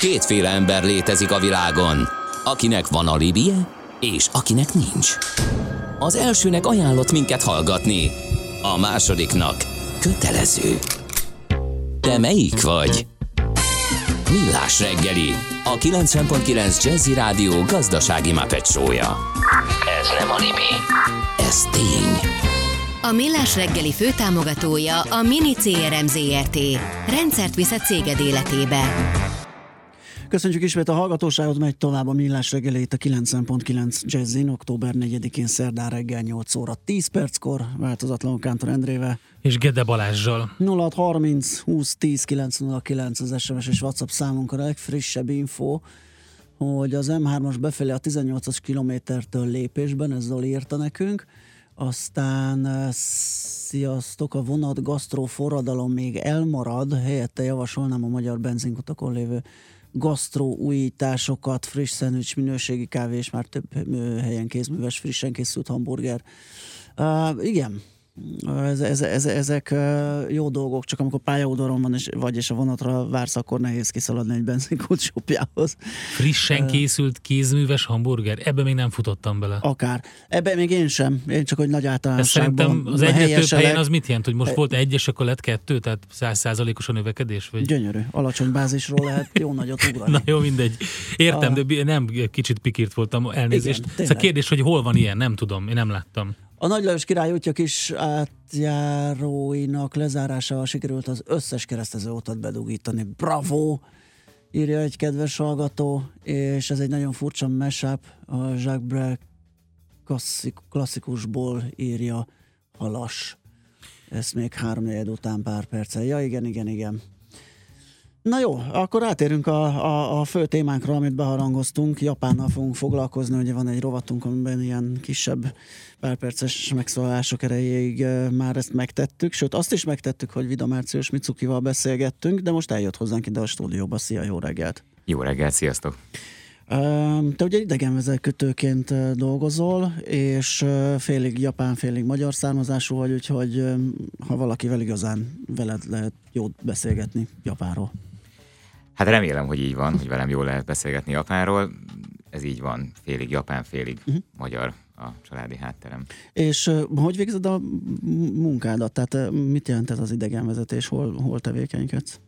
Kétféle ember létezik a világon, akinek van alibije, és akinek nincs. Az elsőnek ajánlott minket hallgatni, a másodiknak kötelező. Te melyik vagy? Millás reggeli, a 90.9 Jazzy Rádió gazdasági mapetsója. Ez nem animi, ez tény. A Millás reggeli főtámogatója a Mini CRM Zrt. Rendszert visz a céged életébe. Köszönjük ismét a hallgatóságot, megy tovább a Millás reggelét a 90.9 Jazzin, október 4-én szerdán reggel 8 óra 10 perckor, változatlanul Kántor Endrével. És Gede Balázsjal. 0630 20 10 909 az SMS és WhatsApp számunk a legfrissebb info, hogy az M3-as befelé a 18-as kilométertől lépésben, ez Zoli írta nekünk, aztán eh, sziasztok, a vonat gasztró forradalom még elmarad, helyette javasolnám a magyar benzinkutakon lévő gasztró újításokat, friss szendvics, minőségi kávé és már több helyen kézműves, frissen készült hamburger. Uh, igen, ez, ez, ez, ezek jó dolgok, csak amikor pályaudvaron van, és, vagy és a vonatra vársz, akkor nehéz kiszaladni egy benzinkút shopjához. Frissen készült kézműves hamburger? Ebbe még nem futottam bele. Akár. Ebbe még én sem. Én csak, hogy nagy általánosságban. Szerintem az egyre több helyen az mit jelent, hogy most volt egy, és akkor lett kettő, tehát százszázalékos a növekedés? Vagy? Gyönyörű. Alacsony bázisról lehet jó nagyot ugrani. Na jó, mindegy. Értem, a... de nem kicsit pikírt voltam, elnézést. Igen, Ez a kérdés, hogy hol van ilyen, nem tudom, én nem láttam. A Nagy Lajos király útja kis átjáróinak lezárásával sikerült az összes keresztező utat bedugítani. Bravo! Írja egy kedves hallgató, és ez egy nagyon furcsa mashup, a Jacques Brel klasszik, klasszikusból írja Halas. Ezt még három után pár perccel. Ja, igen, igen, igen. Na jó, akkor átérünk a, a, a fő témánkra, amit beharangoztunk. Japánnal fogunk foglalkozni, ugye van egy rovatunk, amiben ilyen kisebb párperces megszólalások erejéig már ezt megtettük, sőt azt is megtettük, hogy Vida Márciós Mitsukival beszélgettünk, de most eljött hozzánk ide a stúdióba. Szia, jó reggelt! Jó reggelt, sziasztok! Te ugye idegenvezetőként dolgozol, és félig japán, félig magyar származású vagy, úgyhogy ha valakivel igazán veled lehet jót beszélgetni Japánról. Hát remélem, hogy így van, hogy velem jól lehet beszélgetni Japánról. Ez így van, félig japán, félig uh-huh. magyar a családi hátterem. És hogy végzed a munkádat? Tehát mit jelent ez az idegenvezetés? Hol, hol tevékenykedsz?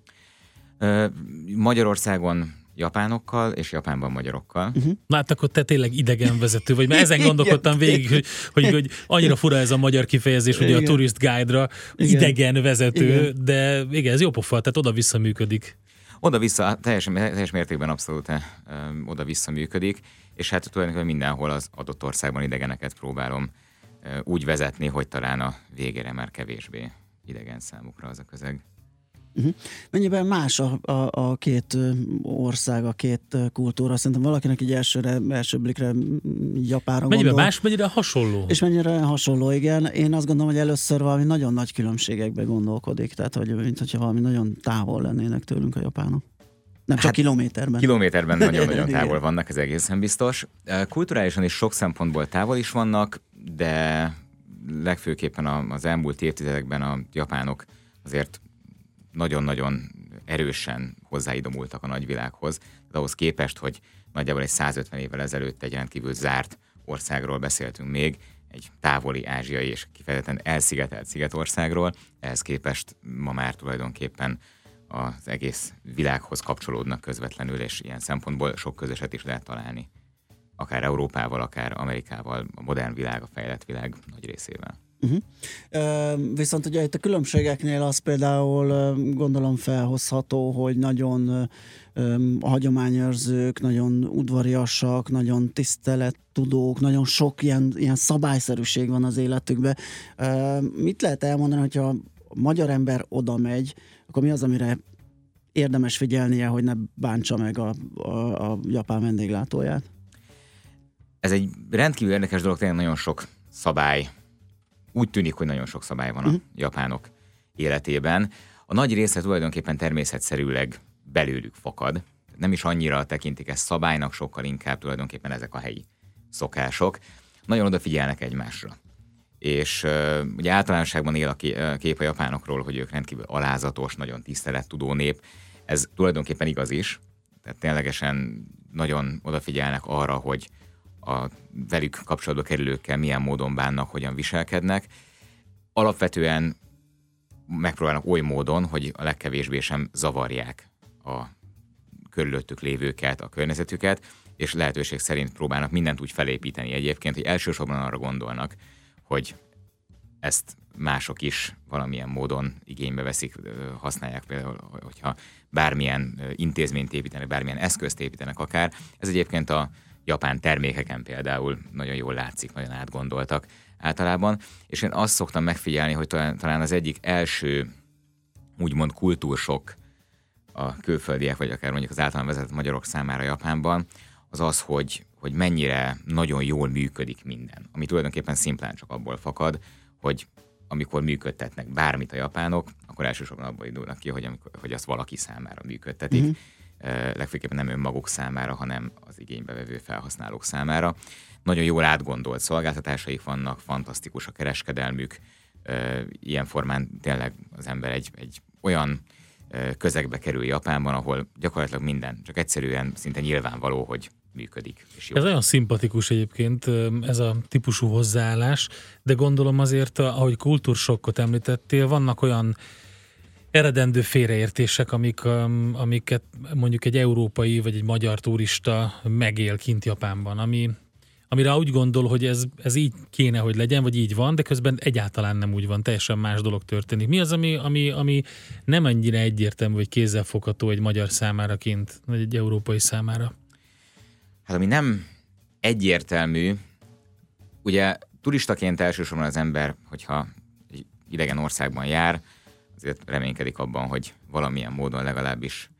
Magyarországon japánokkal, és Japánban magyarokkal. Uh-huh. Na hát akkor te tényleg idegenvezető vagy, mert ezen gondolkodtam végig, hogy, hogy, hogy annyira fura ez a magyar kifejezés, ugye a turist guide-ra, idegenvezető, igen. de igen, ez jó pofa, tehát oda-vissza működik. Oda-vissza, teljes, teljes mértékben abszolút eh, oda-vissza működik, és hát tulajdonképpen mindenhol az adott országban idegeneket próbálom eh, úgy vezetni, hogy talán a végére már kevésbé idegen számukra az a közeg. Uh-huh. Mennyiben más a, a, a két ország, a két kultúra? Szerintem valakinek így elsőre, első blikre Japánra Mennyiben gondol. más, mennyire hasonló? És mennyire hasonló, igen. Én azt gondolom, hogy először valami nagyon nagy különbségekbe gondolkodik, tehát hogy mint hogyha valami nagyon távol lennének tőlünk a japánok. Nem csak hát, kilométerben. Kilométerben nagyon-nagyon távol vannak, ez egészen biztos. Kulturálisan is sok szempontból távol is vannak, de legfőképpen az elmúlt évtizedekben a japánok azért nagyon-nagyon erősen hozzáidomultak a nagyvilághoz, de ahhoz képest, hogy nagyjából egy 150 évvel ezelőtt egy rendkívül zárt országról beszéltünk még, egy távoli ázsiai és kifejezetten elszigetelt szigetországról, ehhez képest ma már tulajdonképpen az egész világhoz kapcsolódnak közvetlenül, és ilyen szempontból sok közöset is lehet találni. Akár Európával, akár Amerikával, a modern világ, a fejlett világ nagy részével. Uh-huh. Uh, viszont ugye itt a különbségeknél az például gondolom felhozható, hogy nagyon uh, hagyományőrzők, nagyon udvariasak, nagyon tisztelettudók, nagyon sok ilyen, ilyen szabályszerűség van az életükben. Mit lehet elmondani, hogyha a magyar ember oda megy, akkor mi az, amire érdemes figyelnie, hogy ne bántsa meg a, a, a japán vendéglátóját? Ez egy rendkívül érdekes dolog, tényleg nagyon sok szabály úgy tűnik, hogy nagyon sok szabály van a uh-huh. japánok életében. A nagy része tulajdonképpen természetszerűleg belőlük fakad. Nem is annyira tekintik ezt szabálynak, sokkal inkább tulajdonképpen ezek a helyi szokások. Nagyon odafigyelnek egymásra. És uh, ugye általánosságban él a kép a japánokról, hogy ők rendkívül alázatos, nagyon tisztelettudó nép. Ez tulajdonképpen igaz is. Tehát ténylegesen nagyon odafigyelnek arra, hogy a velük kapcsolatba kerülőkkel milyen módon bánnak, hogyan viselkednek. Alapvetően megpróbálnak oly módon, hogy a legkevésbé sem zavarják a körülöttük lévőket, a környezetüket, és lehetőség szerint próbálnak mindent úgy felépíteni egyébként, hogy elsősorban arra gondolnak, hogy ezt mások is valamilyen módon igénybe veszik, használják például, hogyha bármilyen intézményt építenek, bármilyen eszközt építenek akár. Ez egyébként a japán termékeken például nagyon jól látszik, nagyon átgondoltak általában, és én azt szoktam megfigyelni, hogy talán, az egyik első úgymond kultúrsok a külföldiek, vagy akár mondjuk az általán vezetett magyarok számára Japánban, az az, hogy, hogy mennyire nagyon jól működik minden. Ami tulajdonképpen szimplán csak abból fakad, hogy amikor működtetnek bármit a japánok, akkor elsősorban abból indulnak ki, hogy, amikor, hogy azt valaki számára működtetik. Mm-hmm. Legfőképpen nem önmaguk számára, hanem az igénybevevő felhasználók számára. Nagyon jól átgondolt szolgáltatásaik vannak, fantasztikus a kereskedelmük. Ilyen formán tényleg az ember egy, egy olyan közegbe kerül Japánban, ahol gyakorlatilag minden, csak egyszerűen szinte nyilvánvaló, hogy működik. És jó. Ez olyan szimpatikus egyébként, ez a típusú hozzáállás, de gondolom azért, ahogy kultúrsokkot említettél, vannak olyan eredendő félreértések, amik, amiket mondjuk egy európai vagy egy magyar turista megél kint Japánban, ami, amire úgy gondol, hogy ez, ez így kéne, hogy legyen, vagy így van, de közben egyáltalán nem úgy van, teljesen más dolog történik. Mi az, ami, ami, ami nem annyira egyértelmű, vagy kézzelfogható egy magyar számára kint, vagy egy európai számára? Hát ami nem egyértelmű, ugye turistaként elsősorban az ember, hogyha egy idegen országban jár, azért reménykedik abban, hogy valamilyen módon legalábbis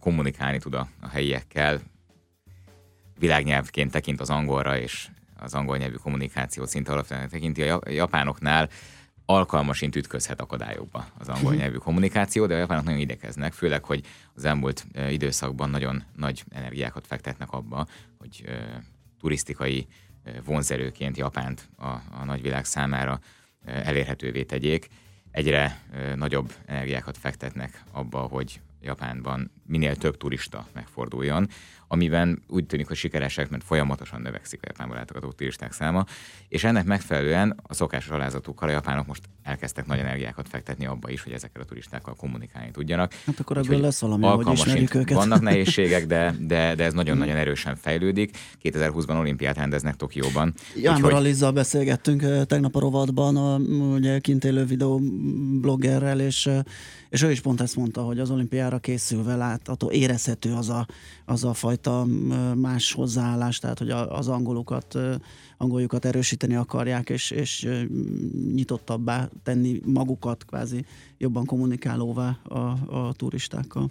kommunikálni tud a, a helyiekkel, világnyelvként tekint az angolra, és az angol nyelvű kommunikáció szinte alapvetően tekinti a japánoknál, alkalmasint ütközhet akadályokba az angol mhm. nyelvű kommunikáció, de a japánok nagyon idekeznek, főleg, hogy az elmúlt időszakban nagyon nagy energiákat fektetnek abba, hogy turisztikai vonzerőként Japánt a, a nagyvilág számára elérhetővé tegyék. Egyre nagyobb energiákat fektetnek abba, hogy Japánban minél több turista megforduljon, amiben úgy tűnik, hogy sikeresek, mert folyamatosan növekszik a Japánból látogató turisták száma, és ennek megfelelően a szokásos alázatukkal a japánok most elkezdtek nagy energiákat fektetni abba is, hogy ezekkel a turistákkal kommunikálni tudjanak. Hát akkor ebből lesz valami, hogy ismerjük őket. Vannak nehézségek, de, de, de ez nagyon-nagyon erősen fejlődik. 2020-ban olimpiát rendeznek Tokióban. Jánmar Alizzal beszélgettünk tegnap a rovatban, a, ugye kint élő videó bloggerrel, és, és ő is pont ezt mondta, hogy az olimpiára készülve látható, érezhető az a, az a fajta más hozzáállás, tehát hogy az angolokat, angoljukat erősíteni akarják, és, és nyitottabbá tenni magukat, kvázi jobban kommunikálóvá a, a turistákkal.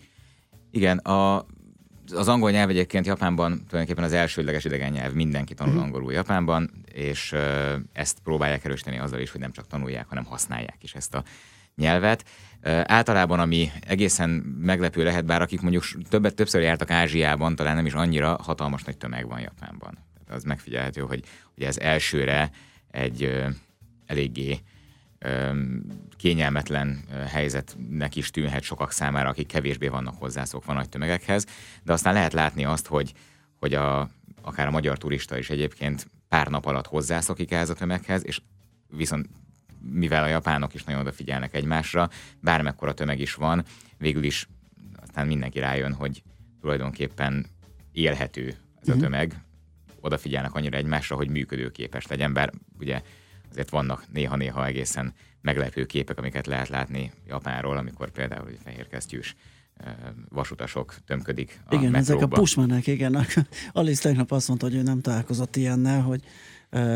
Igen, a, az angol nyelv egyébként Japánban tulajdonképpen az elsődleges idegen nyelv, mindenki tanul uh-huh. angolul Japánban, és ezt próbálják erősíteni azzal is, hogy nem csak tanulják, hanem használják is ezt a nyelvet. Általában, ami egészen meglepő lehet, bár akik mondjuk többet, többször jártak Ázsiában, talán nem is annyira hatalmas nagy tömeg van Japánban. Az megfigyelhető, hogy, hogy ez elsőre egy ö, eléggé ö, kényelmetlen helyzetnek is tűnhet sokak számára, akik kevésbé vannak hozzászokva nagy tömegekhez, de aztán lehet látni azt, hogy, hogy a, akár a magyar turista is egyébként pár nap alatt hozzászokik ehhez a tömeghez, és viszont mivel a japánok is nagyon odafigyelnek egymásra, bármekkora tömeg is van, végül is aztán mindenki rájön, hogy tulajdonképpen élhető ez a mhm. tömeg, odafigyelnek annyira egymásra, hogy működőképes legyen, bár ugye azért vannak néha-néha egészen meglepő képek, amiket lehet látni Japánról, amikor például egy fehérkesztyűs vasutasok tömködik a Igen, metróba. ezek a pushmanek, igen. Alice tegnap azt mondta, hogy ő nem találkozott ilyennel, hogy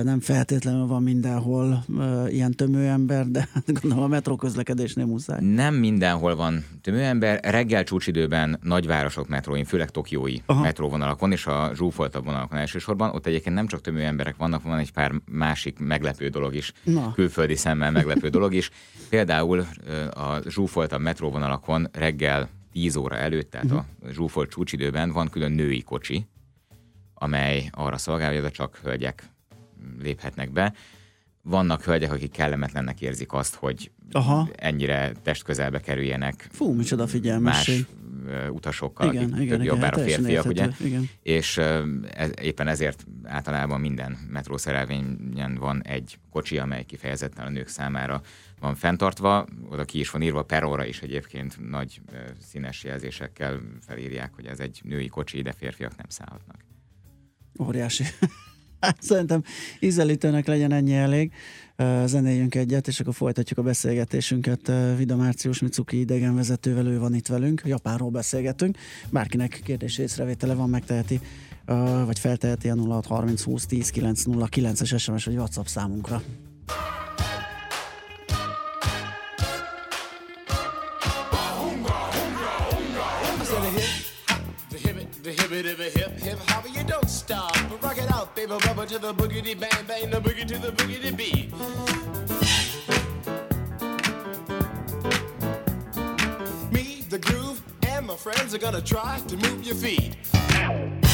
nem feltétlenül van mindenhol ilyen tömőember, de gondolom a metró közlekedésnél muszáj. Nem mindenhol van tömőember. Reggel csúcsidőben nagyvárosok metróin, főleg tokiói Aha. metróvonalakon és a zsúfoltabb vonalakon elsősorban. Ott egyébként nem csak tömőemberek vannak, van egy pár másik meglepő dolog is, Na. külföldi szemmel meglepő dolog is. Például a zsúfoltabb metróvonalakon reggel 10 óra előtt, tehát uh-huh. a zsúfolt csúcsidőben van külön női kocsi, amely arra szolgál, hogy csak hölgyek léphetnek be. Vannak hölgyek, akik kellemetlennek érzik azt, hogy Aha. ennyire testközelbe kerüljenek. Fú, micsoda figyelmesség. Más utasokkal, igen, akik igen, jobbára igen, férfiak, ugye? Igen. És ez, éppen ezért általában minden metrószerelvényen van egy kocsi, amely kifejezetten a nők számára van fenntartva, oda ki is van írva, peróra is egyébként nagy színes jelzésekkel felírják, hogy ez egy női kocsi, de férfiak nem szállhatnak. Óriási. Szerintem ízelítőnek legyen ennyi elég. Zenéljünk egyet, és akkor folytatjuk a beszélgetésünket. Vida Március Mitsuki idegenvezetővel, ő van itt velünk, Japánról beszélgetünk. Bárkinek kérdés észrevétele van, megteheti, vagy felteheti a 0630 20 10 909-es SMS vagy WhatsApp számunkra. Baby, rubber to the boogity bang bang, the boogie to the boogity beat. Me, the groove, and my friends are gonna try to move your feet.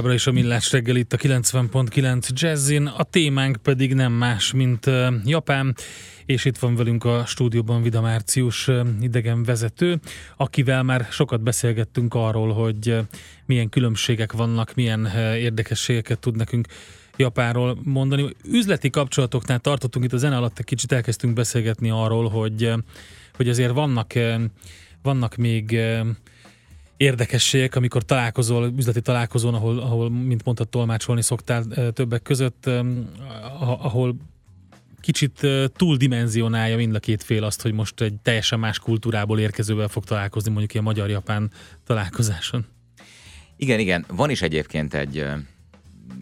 Továbbra is a Millás reggel itt a 90.9 Jazzin, a témánk pedig nem más, mint Japán, és itt van velünk a stúdióban Vida Március idegen vezető, akivel már sokat beszélgettünk arról, hogy milyen különbségek vannak, milyen érdekességeket tud nekünk Japánról mondani. Üzleti kapcsolatoknál tartottunk itt a zene alatt, egy kicsit elkezdtünk beszélgetni arról, hogy, hogy azért vannak, vannak még érdekességek, amikor találkozol, üzleti találkozón, ahol, ahol mint mondtad, tolmácsolni szoktál többek között, ahol kicsit túldimenzionálja mind a két fél azt, hogy most egy teljesen más kultúrából érkezővel fog találkozni mondjuk ilyen magyar-japán találkozáson. Igen, igen. Van is egyébként egy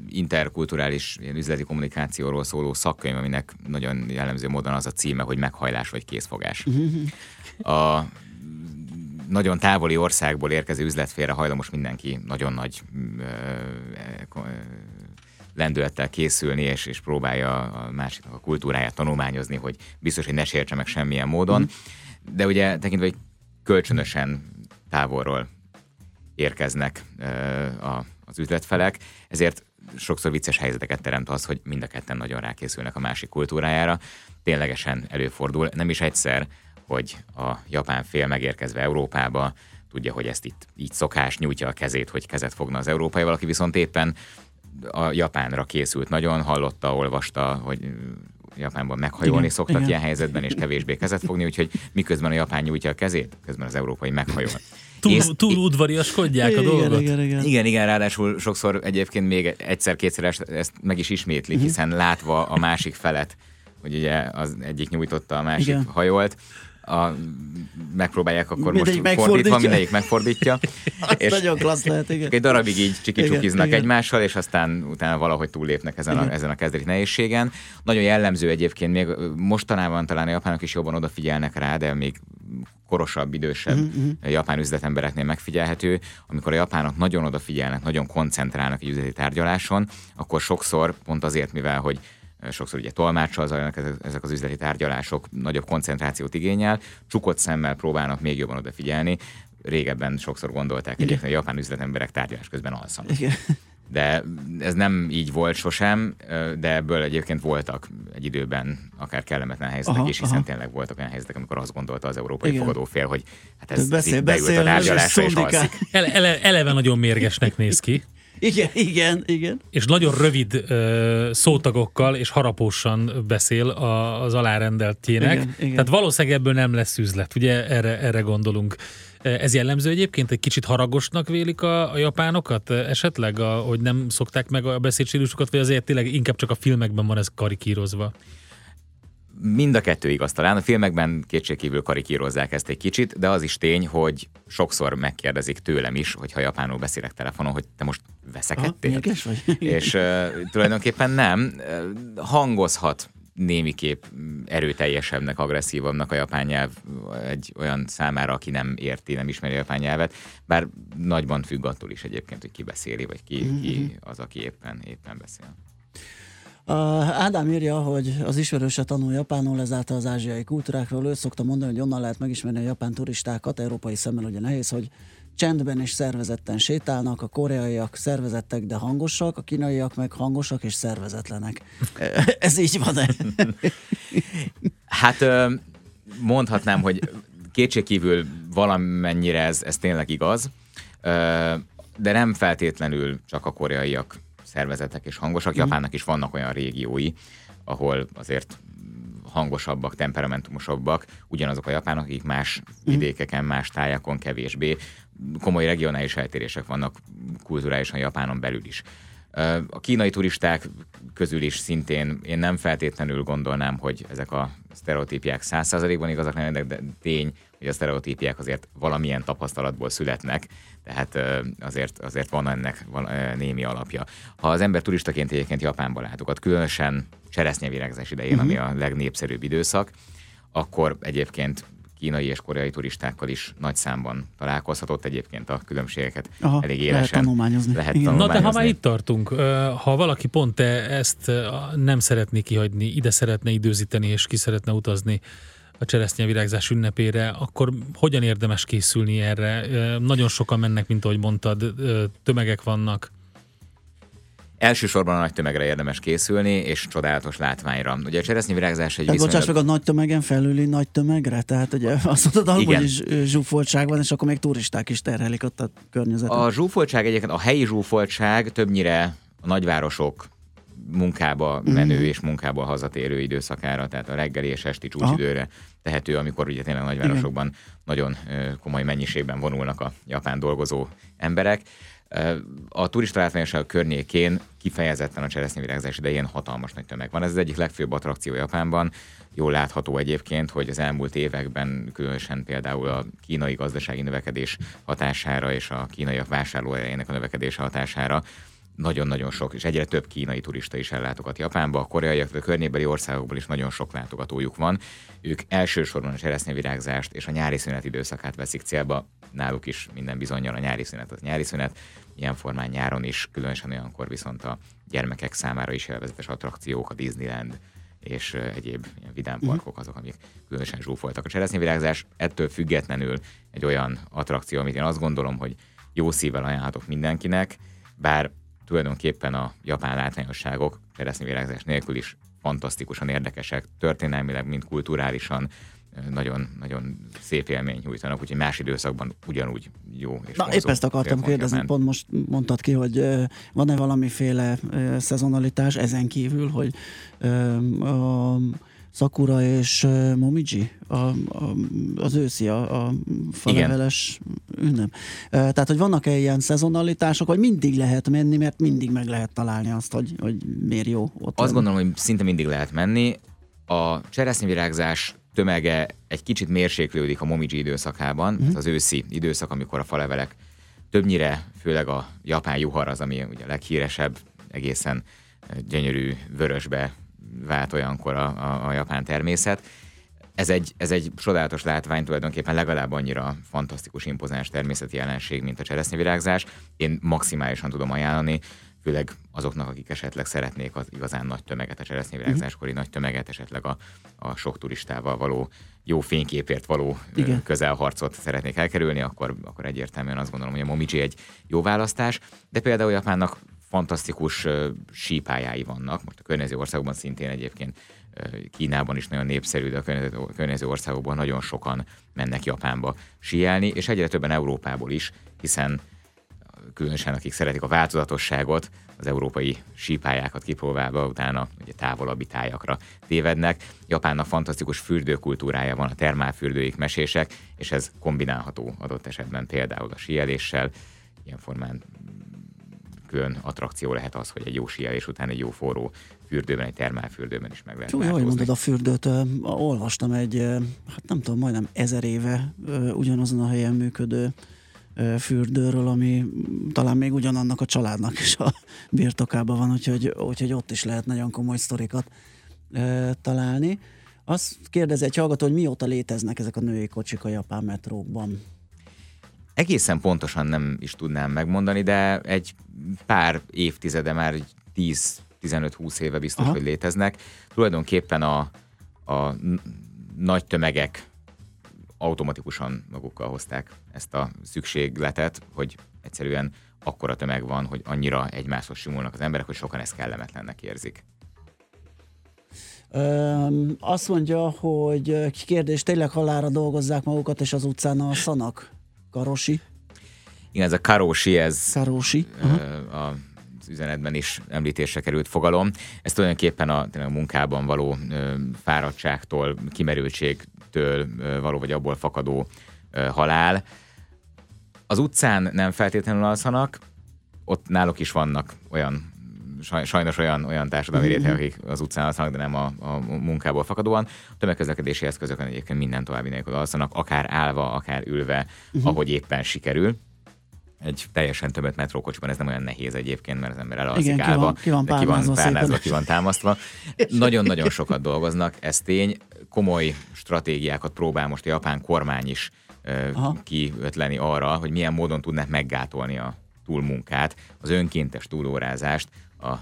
interkulturális ilyen üzleti kommunikációról szóló szakkönyv, aminek nagyon jellemző módon az a címe, hogy meghajlás vagy készfogás. A nagyon távoli országból érkező üzletfélre hajlamos mindenki nagyon nagy lendülettel készülni, és, és próbálja a másiknak a kultúráját tanulmányozni, hogy biztos, hogy ne sértse meg semmilyen módon. Mm. De ugye tekintve, hogy kölcsönösen távolról érkeznek a, az üzletfelek, ezért sokszor vicces helyzeteket teremt az, hogy mind a ketten nagyon rákészülnek a másik kultúrájára. Ténylegesen előfordul, nem is egyszer, hogy a japán fél megérkezve Európába tudja, hogy ezt itt így szokás, nyújtja a kezét, hogy kezet fogna az európai, valaki viszont éppen a Japánra készült nagyon, hallotta, olvasta, hogy Japánban meghajolni igen, szoktak igen. ilyen helyzetben, és kevésbé kezet fogni, úgyhogy miközben a japán nyújtja a kezét, közben az európai meghajol. Túl, Ész, túl udvariaskodják a dolgot. Igen, igen, igen. igen, ráadásul sokszor egyébként még egyszer-kétszer ezt meg is ismétlik, uh-huh. hiszen látva a másik felet, hogy ugye az egyik nyújtotta, a másik igen. hajolt, a, megpróbálják akkor mindegyik most fordítva, mindegyik megfordítja. és nagyon klassz lehet, igen. Egy darabig így csikicsukiznak egymással, és aztán utána valahogy túllépnek ezen a, ezen a kezdeti nehézségen. Nagyon jellemző egyébként, még mostanában talán a japánok is jobban odafigyelnek rá, de még korosabb, idősebb uh-huh. japán üzletembereknél megfigyelhető, amikor a japánok nagyon odafigyelnek, nagyon koncentrálnak egy üzleti tárgyaláson, akkor sokszor pont azért, mivel hogy sokszor ugye tolmácsal zajlanak ezek az üzleti tárgyalások, nagyobb koncentrációt igényel, csukott szemmel próbálnak még jobban odafigyelni. Régebben sokszor gondolták egyébként, hogy a japán üzletemberek tárgyalás közben alszanak. Igen. De ez nem így volt sosem, de ebből egyébként voltak egy időben akár kellemetlen helyzetek aha, is, hiszen aha. tényleg voltak olyan helyzetek, amikor azt gondolta az európai Igen. fogadófél, hogy hát ez beszél, beült beszél, a tárgyalásra és, és alszik. Ele, ele, eleve nagyon mérgesnek néz ki. Igen, igen, igen. És nagyon rövid uh, szótagokkal és harapósan beszél a, az alárendeltjének. Igen, igen. Tehát valószínűleg ebből nem lesz üzlet, ugye erre, erre gondolunk. Ez jellemző egyébként? Egy kicsit haragosnak vélik a, a japánokat esetleg, a, hogy nem szokták meg a beszédstílusokat, vagy azért tényleg inkább csak a filmekben van ez karikírozva? Mind a kettő igaz talán. A filmekben kétségkívül karikírozzák ezt egy kicsit, de az is tény, hogy sokszor megkérdezik tőlem is, hogyha japánul beszélek telefonon, hogy te most veszekedtél. vagy? És uh, tulajdonképpen nem. Hangozhat némiképp erőteljesebbnek, agresszívabbnak a japán nyelv egy olyan számára, aki nem érti, nem ismeri a japán nyelvet, bár nagyban függ attól is egyébként, hogy ki beszéli, vagy ki, ki mhm. az, aki éppen, éppen beszél. Ádám írja, hogy az ismerőse tanul japánul, ezáltal az ázsiai kultúrákról. Ő szokta mondani, hogy onnan lehet megismerni a japán turistákat, európai szemmel ugye nehéz, hogy csendben és szervezetten sétálnak, a koreaiak szervezettek, de hangosak, a kínaiak meg hangosak és szervezetlenek. Ez így van-e? hát mondhatnám, hogy kétségkívül valamennyire ez, ez tényleg igaz, de nem feltétlenül csak a koreaiak szervezetek és hangosak. Mm. Japánnak is vannak olyan régiói, ahol azért hangosabbak, temperamentumosabbak, ugyanazok a japánok, akik más mhm. vidékeken, más tájakon kevésbé. Komoly regionális eltérések vannak kulturálisan Japánon belül is. A kínai turisták közül is szintén én nem feltétlenül gondolnám, hogy ezek a sztereotípiák száz százalékban igazak lennének, de tény, hogy a sztereotípiák azért valamilyen tapasztalatból születnek, tehát azért, azért van ennek van, némi alapja. Ha az ember turistaként egyébként Japánba látogat, különösen cseresznyevirágzás idején, uh-huh. ami a legnépszerűbb időszak, akkor egyébként kínai és koreai turistákkal is nagy számban találkozhatott egyébként a különbségeket Aha, elég élesen. Lehet tanulmányozni. Lehet tanulmányozni. Na de ha már itt tartunk, ha valaki pont ezt nem szeretné kihagyni, ide szeretne időzíteni és ki szeretne utazni a cseresznyevirágzás ünnepére, akkor hogyan érdemes készülni erre? Nagyon sokan mennek, mint ahogy mondtad, tömegek vannak. Elsősorban a nagy tömegre érdemes készülni, és csodálatos látványra. Ugye a cseresznyi virágzás egy Tehát viszonylag... bocsáss meg a nagy tömegen felüli nagy tömegre? Tehát ugye azt mondod, hogy is zsúfoltság van, és akkor még turisták is terhelik ott a környezetet. A zsúfoltság egyébként, a helyi zsúfoltság többnyire a nagyvárosok munkába mhm. menő mm. és munkába hazatérő időszakára, tehát a reggeli és esti csúcsidőre Aha. tehető, amikor ugye tényleg nagyvárosokban Igen. nagyon komoly mennyiségben vonulnak a japán dolgozó emberek. A turista látványosság környékén kifejezetten a cseresznyevirágzás idején hatalmas nagy tömeg van. Ez az egyik legfőbb attrakció Japánban. Jól látható egyébként, hogy az elmúlt években különösen például a kínai gazdasági növekedés hatására és a kínaiak vásárlóerejének a növekedése hatására nagyon-nagyon sok, és egyre több kínai turista is ellátogat Japánba, a koreaiak, a környébeli országokból is nagyon sok látogatójuk van. Ők elsősorban a cseresznyevirágzást és a nyári szünet időszakát veszik célba, náluk is minden bizonyal a nyári szünet az nyári szünet, ilyen formán nyáron is, különösen olyankor viszont a gyermekek számára is élvezetes attrakciók, a Disneyland, és egyéb ilyen vidám mhm. parkok azok, amik különösen zsúfoltak. A cseresznyevirágzás ettől függetlenül egy olyan attrakció, amit én azt gondolom, hogy jó szívvel ajánlhatok mindenkinek, bár tulajdonképpen a japán látványosságok virágzás nélkül is fantasztikusan érdekesek, történelmileg, mint kulturálisan, nagyon, nagyon szép élmény nyújtanak, úgyhogy más időszakban ugyanúgy jó. És Na, épp ezt akartam kérdezni, japán. pont most mondtad ki, hogy van-e valamiféle szezonalitás ezen kívül, hogy a Sakura és Momiji, a, a, az őszi, a, a faleveles ünnep. Tehát, hogy vannak-e ilyen szezonalitások, vagy mindig lehet menni, mert mindig meg lehet találni azt, hogy, hogy miért jó ott Azt gondolom, hogy szinte mindig lehet menni. A cseresznyevirágzás tömege egy kicsit mérséklődik a Momiji időszakában, mm. az őszi időszak, amikor a falevelek többnyire, főleg a japán juhar az, ami ugye a leghíresebb, egészen gyönyörű vörösbe vált olyankor a, a, a japán természet. Ez egy, ez egy csodálatos látvány, tulajdonképpen legalább annyira fantasztikus, impozáns természeti jelenség, mint a cseresznyevirágzás. Én maximálisan tudom ajánlani, főleg azoknak, akik esetleg szeretnék az igazán nagy tömeget, a cseresznyevirágzáskori uh-huh. nagy tömeget, esetleg a, a sok turistával való jó fényképért való Igen. közelharcot szeretnék elkerülni, akkor, akkor egyértelműen azt gondolom, hogy a Momiji egy jó választás, de például Japánnak fantasztikus sípályái vannak, most a környező országokban szintén egyébként Kínában is nagyon népszerű, de a környező országokban nagyon sokan mennek Japánba síelni, és egyre többen Európából is, hiszen különösen akik szeretik a változatosságot, az európai sípályákat kipróbálva, utána ugye távolabbi tájakra tévednek. Japánnak fantasztikus fürdőkultúrája van, a termálfürdőik mesések, és ez kombinálható adott esetben például a síeléssel, ilyen formán külön attrakció lehet az, hogy egy jó síelés után egy jó forró fürdőben, egy termálfürdőben is meg lehet Jó, jól mondod a fürdőt. Olvastam egy, hát nem tudom, majdnem ezer éve ugyanazon a helyen működő fürdőről, ami talán még ugyanannak a családnak is a birtokában van, úgyhogy, úgyhogy ott is lehet nagyon komoly sztorikat találni. Azt kérdezi egy hallgató, hogy mióta léteznek ezek a női kocsik a japán metrókban? Egészen pontosan nem is tudnám megmondani, de egy pár évtizede, már 10-15-20 éve biztos, Aha. hogy léteznek. Tulajdonképpen a, a nagy tömegek automatikusan magukkal hozták ezt a szükségletet, hogy egyszerűen akkora tömeg van, hogy annyira egymáshoz simulnak az emberek, hogy sokan ezt kellemetlennek érzik. Ö, azt mondja, hogy kérdés, tényleg halára dolgozzák magukat, és az utcán a szanak? Karosi? Igen, ez a karosi, ez karosi. Uh-huh. a üzenetben is említésre került fogalom. Ez tulajdonképpen a, a munkában való ö, fáradtságtól, kimerültségtől ö, való, vagy abból fakadó ö, halál. Az utcán nem feltétlenül alszanak, ott náluk is vannak olyan sajnos olyan, olyan társadalmi mm-hmm. réteg, akik az utcán alszanak, de nem a, a munkából fakadóan. A tömegközlekedési eszközökön egyébként minden további nélkül alszanak, akár állva, akár ülve, mm-hmm. ahogy éppen sikerül egy teljesen többet metrókocsiban ez nem olyan nehéz egyébként, mert az ember elalszik Igen, állva, ki van, ki van, ki van párnázva, ki van támasztva. Nagyon-nagyon sokat dolgoznak, ez tény. Komoly stratégiákat próbál most a japán kormány is uh, kiötleni arra, hogy milyen módon tudnak meggátolni a túlmunkát, az önkéntes túlórázást, a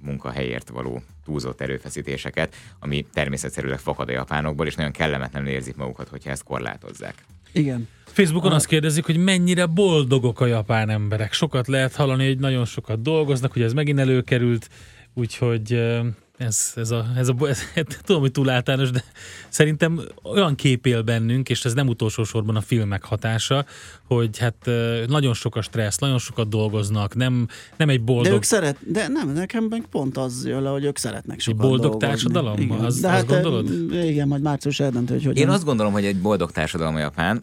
munkahelyért való túlzott erőfeszítéseket, ami természetszerűleg fakad a japánokból, és nagyon kellemetlenül érzik magukat, hogyha ezt korlátozzák. Igen. Facebookon azt kérdezik, hogy mennyire boldogok a japán emberek. Sokat lehet hallani, hogy nagyon sokat dolgoznak, hogy ez megint előkerült, úgyhogy ez, ez a, ez a, ez, tudom, hogy túl általános, de szerintem olyan kép él bennünk, és ez nem utolsó sorban a filmek hatása, hogy hát nagyon sok a stressz, nagyon sokat dolgoznak, nem, nem egy boldog... De ők szeret, de nem, nekem meg pont az jön le, hogy ők szeretnek sokat Egy boldog dolgozni. társadalom? Igen. Az, de azt hát, gondolod? Igen, majd március eldöntő, hogy hogyan. Én azt gondolom, hogy egy boldog társadalom a Japán,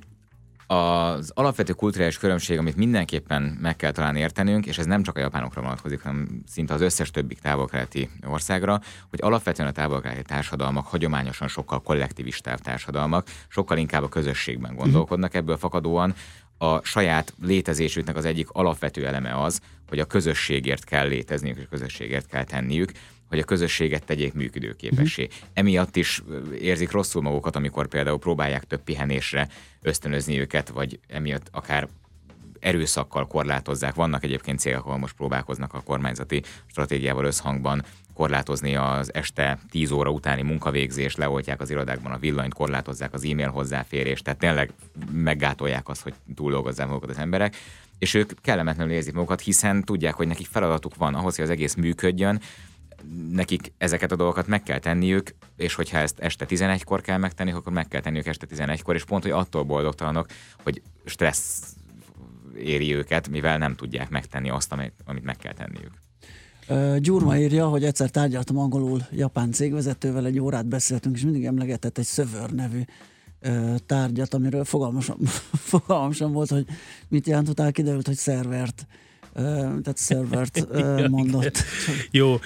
az alapvető kulturális különbség, amit mindenképpen meg kell talán értenünk, és ez nem csak a japánokra vonatkozik, hanem szinte az összes többi távol-keleti országra, hogy alapvetően a távol-keleti társadalmak hagyományosan sokkal kollektivistább társadalmak, sokkal inkább a közösségben gondolkodnak, ebből fakadóan. A saját létezésüknek az egyik alapvető eleme az, hogy a közösségért kell létezniük, és a közösségért kell tenniük, hogy a közösséget tegyék működőképessé. Uh-huh. Emiatt is érzik rosszul magukat, amikor például próbálják több pihenésre ösztönözni őket, vagy emiatt akár erőszakkal korlátozzák. Vannak egyébként célok, ahol most próbálkoznak a kormányzati stratégiával összhangban korlátozni az este 10 óra utáni munkavégzést, leoltják az irodákban a villanyt, korlátozzák az e-mail hozzáférést, tehát tényleg meggátolják azt, hogy túldolgozzák magukat az emberek és ők kellemetlenül érzik magukat, hiszen tudják, hogy nekik feladatuk van ahhoz, hogy az egész működjön, nekik ezeket a dolgokat meg kell tenniük, és hogyha ezt este 11-kor kell megtenni, akkor meg kell tenniük este 11-kor, és pont, hogy attól boldogtalanok, hogy stressz éri őket, mivel nem tudják megtenni azt, amit, amit meg kell tenniük. Gyurma írja, hogy egyszer tárgyaltam angolul japán cégvezetővel, egy órát beszéltünk, és mindig emlegetett egy Szövör nevű tárgyat, amiről fogalmam sem volt, hogy mit jelent, utána kiderült, hogy szervert tehát szervert mondott. Jó,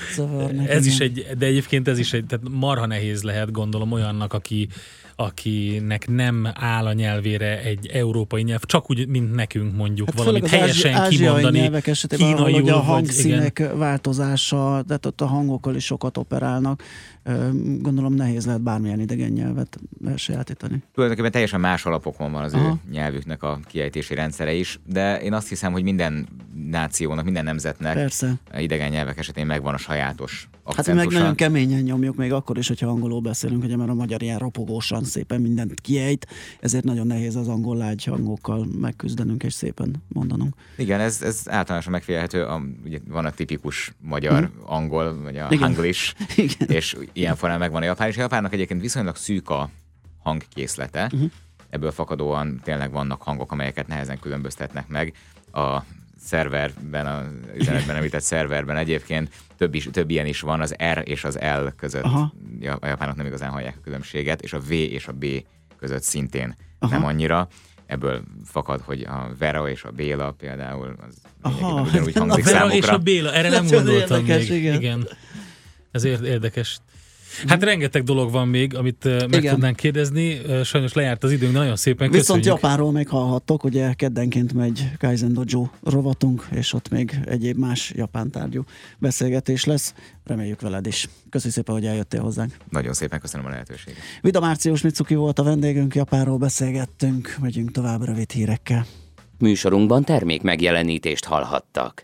ez is egy, de egyébként ez is egy, tehát marha nehéz lehet gondolom olyannak, aki akinek nem áll a nyelvére egy európai nyelv, csak úgy, mint nekünk mondjuk hát valamit helyesen ázsi, kimondani. nyelvek esetében, hogy a hangszínek igen. változása, tehát ott a hangokkal is sokat operálnak. Gondolom nehéz lehet bármilyen idegen nyelvet elsajátítani. Tulajdonképpen teljesen más alapokon van az Aha. ő nyelvüknek a kiejtési rendszere is, de én azt hiszem, hogy minden nációnak, minden nemzetnek Persze. idegen nyelvek esetén megvan a sajátos akcentusa. Hát mi meg nagyon keményen nyomjuk, még akkor is, hogyha angolul beszélünk, ugye mert a magyar ilyen ropogósan szépen mindent kiejt, ezért nagyon nehéz az angol lágy hangokkal megküzdenünk és szépen mondanunk. Igen, ez, ez általánosan megfigyelhető, a, ugye van a tipikus magyar hmm. angol, vagy a Igen. hanglish, Igen. és ilyen formán megvan a japán, és a japánnak egyébként viszonylag szűk a hangkészlete, uh-huh. ebből fakadóan tényleg vannak hangok, amelyeket nehezen különböztetnek meg. A szerverben, a üzenetben említett szerverben egyébként több, is, több ilyen is van, az R és az L között Aha. a japánok nem igazán hallják a különbséget, és a V és a B között szintén Aha. nem annyira. Ebből fakad, hogy a Vera és a Béla például az Aha, ugyanúgy hangzik a Vera számukra. és a Béla, erre nem gondoltam érdekes, még. Igen. igen. Ez érdekes. Hát rengeteg dolog van még, amit meg Igen. tudnánk kérdezni. Sajnos lejárt az időnk, de nagyon szépen Viszont köszönjük. Japánról még hallhattok, ugye keddenként megy Kaizen Dojo rovatunk, és ott még egyéb más japán tárgyú beszélgetés lesz. Reméljük veled is. Köszönjük szépen, hogy eljöttél hozzánk. Nagyon szépen köszönöm a lehetőséget. Vida Március Mitsuki volt a vendégünk, Japánról beszélgettünk, megyünk tovább rövid hírekkel. Műsorunkban termék megjelenítést hallhattak.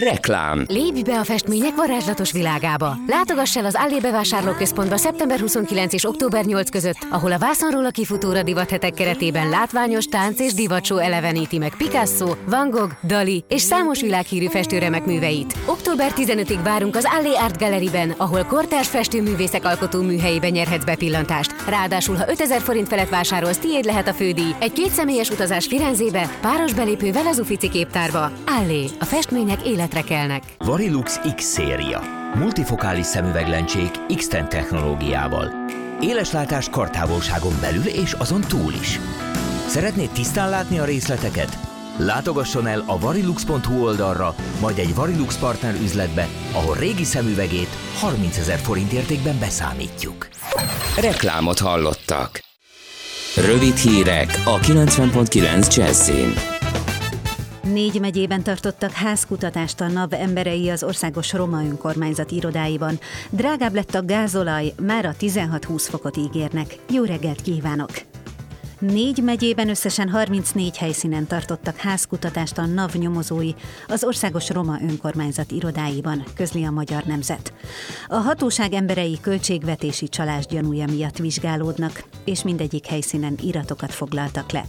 Reklám. Lépj be a festmények varázslatos világába. Látogass el az Allé bevásárlóközpontba szeptember 29 és október 8 között, ahol a vászonról a kifutóra divathetek keretében látványos tánc és divatsó eleveníti meg Picasso, Van Gogh, Dali és számos világhírű festőremek műveit. Október 15-ig várunk az Allé Art Galleryben, ahol kortárs festőművészek alkotó műhelyében nyerhetsz bepillantást. Ráadásul, ha 5000 forint felett vásárolsz, tiéd lehet a fődíj. Egy kétszemélyes utazás Firenzébe, páros belépővel az Ufici képtárba. Allé, a festmények élet életre kelnek. Varilux X széria. Multifokális szemüveglencsék X-Ten technológiával. Éleslátás kartávolságon belül és azon túl is. Szeretnéd tisztán látni a részleteket? Látogasson el a varilux.hu oldalra, majd egy Varilux partner üzletbe, ahol régi szemüvegét 30 ezer forint értékben beszámítjuk. Reklámot hallottak. Rövid hírek a 90.9 Jazzin. Négy megyében tartottak házkutatást a NAV emberei az Országos Roma Önkormányzat irodáiban. Drágább lett a gázolaj, már a 16-20 fokot ígérnek. Jó reggelt kívánok! Négy megyében összesen 34 helyszínen tartottak házkutatást a NAV nyomozói az Országos Roma Önkormányzat irodáiban, közli a Magyar Nemzet. A hatóság emberei költségvetési csalás gyanúja miatt vizsgálódnak, és mindegyik helyszínen iratokat foglaltak le.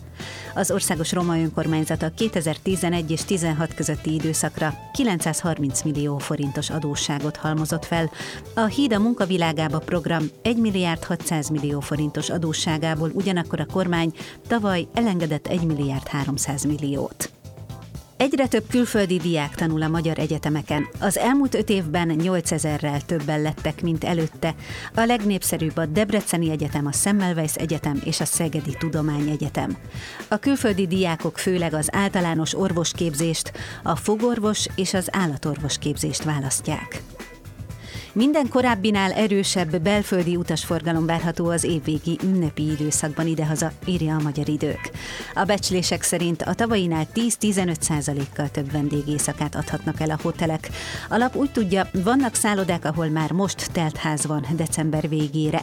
Az Országos Roma Önkormányzat a 2011 és 16 közötti időszakra 930 millió forintos adósságot halmozott fel. A Híd a munkavilágába program 1 milliárd 600 millió forintos adósságából ugyanakkor a kormány tavaly elengedett 1 milliárd 300 milliót. Egyre több külföldi diák tanul a magyar egyetemeken. Az elmúlt öt évben 8000-rel többen lettek, mint előtte. A legnépszerűbb a Debreceni Egyetem, a Semmelweis Egyetem és a Szegedi Tudományegyetem. A külföldi diákok főleg az általános orvosképzést, a fogorvos és az állatorvos képzést választják. Minden korábbinál erősebb belföldi utasforgalom várható az évvégi ünnepi időszakban idehaza, írja a magyar idők. A becslések szerint a tavainál 10-15 kal több vendégészakát adhatnak el a hotelek. A lap úgy tudja, vannak szállodák, ahol már most telt ház van december végére.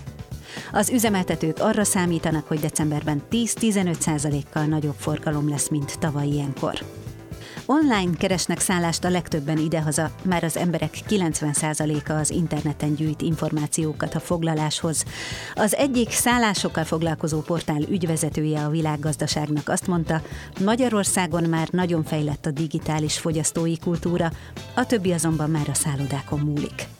Az üzemeltetők arra számítanak, hogy decemberben 10-15 kal nagyobb forgalom lesz, mint tavaly ilyenkor. Online keresnek szállást a legtöbben idehaza, már az emberek 90%-a az interneten gyűjt információkat a foglaláshoz. Az egyik szállásokkal foglalkozó portál ügyvezetője a világgazdaságnak azt mondta, Magyarországon már nagyon fejlett a digitális fogyasztói kultúra, a többi azonban már a szállodákon múlik.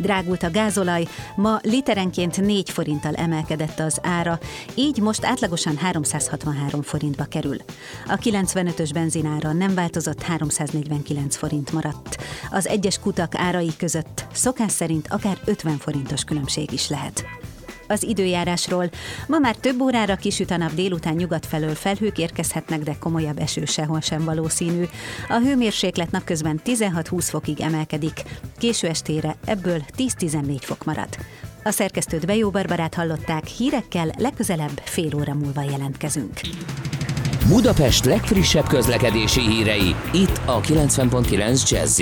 Drágult a gázolaj, ma literenként 4 forinttal emelkedett az ára, így most átlagosan 363 forintba kerül. A 95-ös benzinára nem változott, 349 forint maradt. Az egyes kutak árai között szokás szerint akár 50 forintos különbség is lehet az időjárásról. Ma már több órára kisüt a nap délután nyugat felől felhők érkezhetnek, de komolyabb eső sehol sem valószínű. A hőmérséklet napközben 16-20 fokig emelkedik, késő estére ebből 10-14 fok marad. A szerkesztőt Bejó Barbarát hallották, hírekkel legközelebb fél óra múlva jelentkezünk. Budapest legfrissebb közlekedési hírei, itt a 90.9 jazz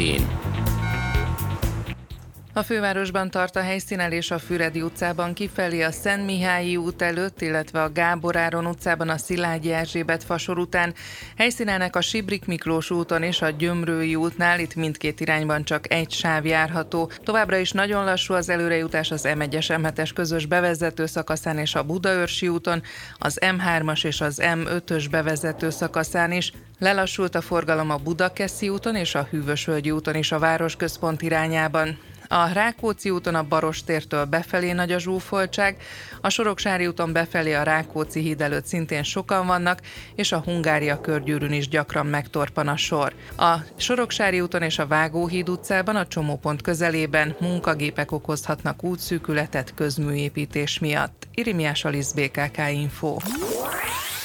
a fővárosban tart a helyszínelés a Füredi utcában kifelé a Szent Mihályi út előtt, illetve a Gábor Áron utcában a Szilágyi Erzsébet fasor után. Helyszínelnek a Sibrik Miklós úton és a Gyömrői útnál, itt mindkét irányban csak egy sáv járható. Továbbra is nagyon lassú az előrejutás az M1-es M7-es közös bevezető szakaszán és a Budaörsi úton, az M3-as és az M5-ös bevezető szakaszán is. Lelassult a forgalom a Budakeszi úton és a Hűvösvölgyi úton is a városközpont irányában. A Rákóczi úton a Barostértől befelé nagy a zsúfoltság, a Soroksári úton befelé a Rákóczi híd előtt szintén sokan vannak, és a Hungária körgyűrűn is gyakran megtorpan a sor. A Soroksári úton és a Vágóhíd utcában a csomópont közelében munkagépek okozhatnak útszűkületet közműépítés miatt. Irimiás Alisz BKK Info.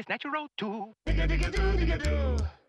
is natural too. Digga digga doo digga doo.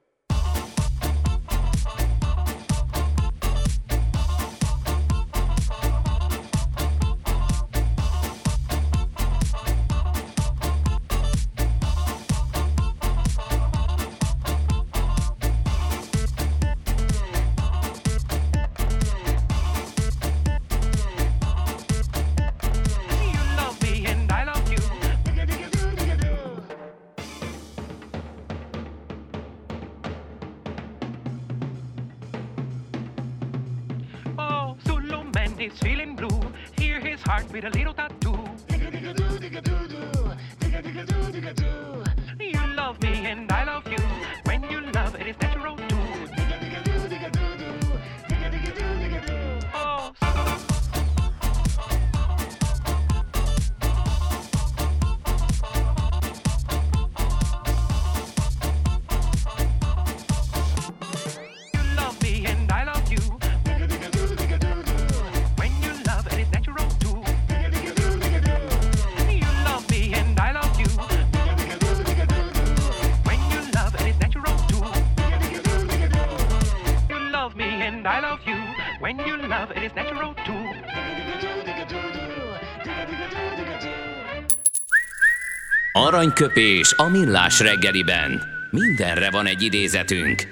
Aranyköpés a millás reggeliben. Mindenre van egy idézetünk.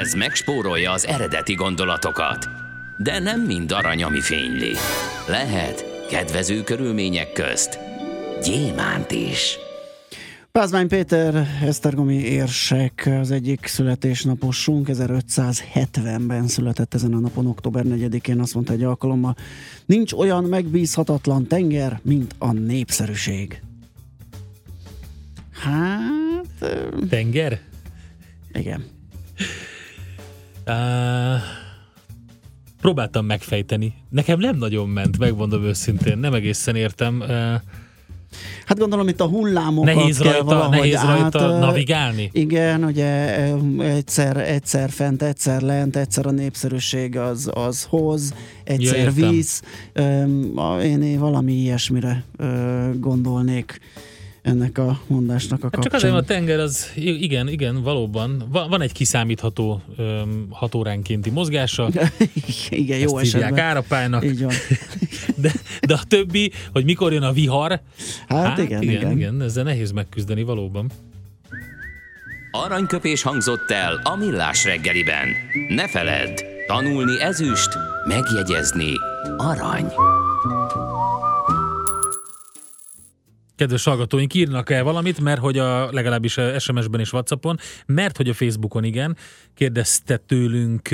Ez megspórolja az eredeti gondolatokat. De nem mind arany, ami fényli. Lehet kedvező körülmények közt gyémánt is. Pázmány Péter, Esztergomi érsek az egyik születésnaposunk, 1570-ben született ezen a napon, október 4-én, azt mondta egy alkalommal, nincs olyan megbízhatatlan tenger, mint a népszerűség. Hát, Tenger? igen. Uh, próbáltam megfejteni. Nekem nem nagyon ment, megmondom őszintén. Nem egészen értem. Uh, Hát gondolom itt a hullámokat Nehéz kell rajta- valahogy nehéz át, navigálni? Igen, ugye egyszer, egyszer fent, egyszer lent, egyszer a népszerűség az, az hoz, egyszer Ja, értem. a- Én, én valami ilyesmire ö, gondolnék ennek a mondásnak a hát csak kapcsán. azért a tenger az, igen, igen, valóban. Va- Van egy kiszámítható um, hatóránkénti mozgása. igen, jó Ezt esetben. árapálynak. Így van. De, de a többi, hogy mikor jön a vihar, Hát, igen, igen, igen. igen, ezzel nehéz megküzdeni valóban. Aranyköpés hangzott el a millás reggeliben. Ne feledd, tanulni ezüst, megjegyezni arany. Kedves hallgatóink, írnak el valamit, mert hogy a, legalábbis SMS-ben és Whatsappon, mert hogy a Facebookon igen, kérdezte tőlünk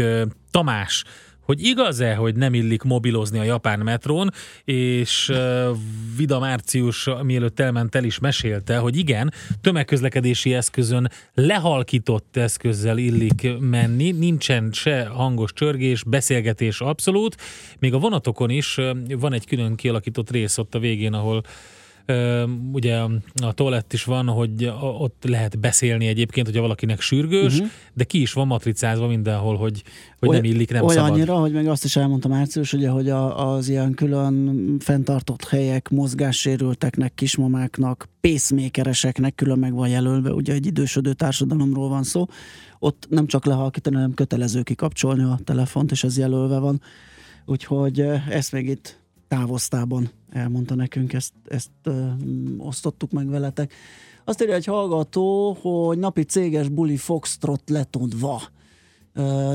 Tamás, hogy igaz-e, hogy nem illik mobilozni a japán metrón, és uh, Vida Március, mielőtt elment el is mesélte, hogy igen, tömegközlekedési eszközön lehalkított eszközzel illik menni, nincsen se hangos csörgés, beszélgetés abszolút, még a vonatokon is ö, van egy külön kialakított rész ott a végén, ahol Ö, ugye a- toalett is van, hogy ott lehet beszélni egyébként, hogyha valakinek sürgős, uh-huh. de ki is van matricázva mindenhol, hogy, hogy nem illik, nem szabad. Olyannyira, hogy meg azt is elmondta Március, ugye, hogy a, az ilyen külön fenntartott helyek mozgássérülteknek, kismamáknak, pacemakereseknek külön meg van jelölve, ugye egy idősödő társadalomról van szó. Ott nem csak lehalkítani, hanem kötelező kikapcsolni a telefont, és ez jelölve van. Úgyhogy ezt még itt távoztában elmondta nekünk, ezt, ezt ö, osztottuk meg veletek. Azt írja egy hallgató, hogy napi céges buli foxtrot letudva.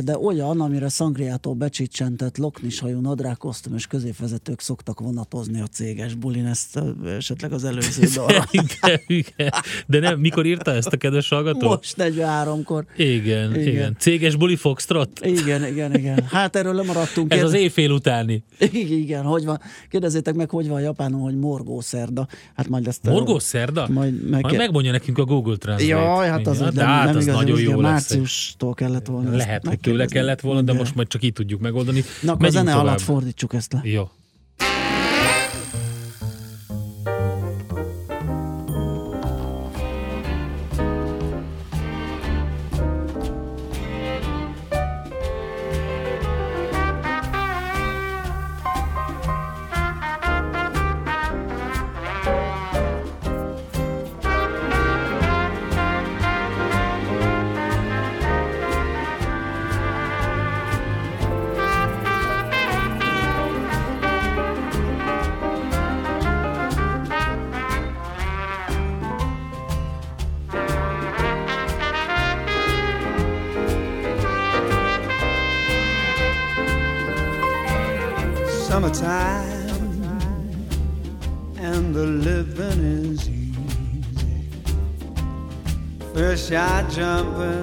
De olyan, amire szangriától becsicsentett loknishajú nadrágkosztümös középvezetők szoktak vonatozni a céges bulin, ezt esetleg az előző dalra. de, igen. de nem, mikor írta ezt a kedves hallgató? Most 43-kor. Igen, igen, Igen. igen. Céges buli foxtrot? Igen, igen, igen. Hát erről lemaradtunk. Ez az Kérde- éjfél utáni. Igen, igen, hogy van. Kérdezzétek meg, hogy van Japánon, hogy morgószerda. Hát majd ezt... Morgós szerda? Majd meg- Majd megmondja nekünk a Google Translate. Jaj, hát az, Igen. nem, hát nem az igaz, nagyon az jó igen, lesz. Márciustól kellett volna. ezt Lehet, hogy tőle kellett volna, de De- most majd csak így tudjuk megoldani. Na, akkor a zene tovább. alatt fordítsuk ezt le. Jó. Jumping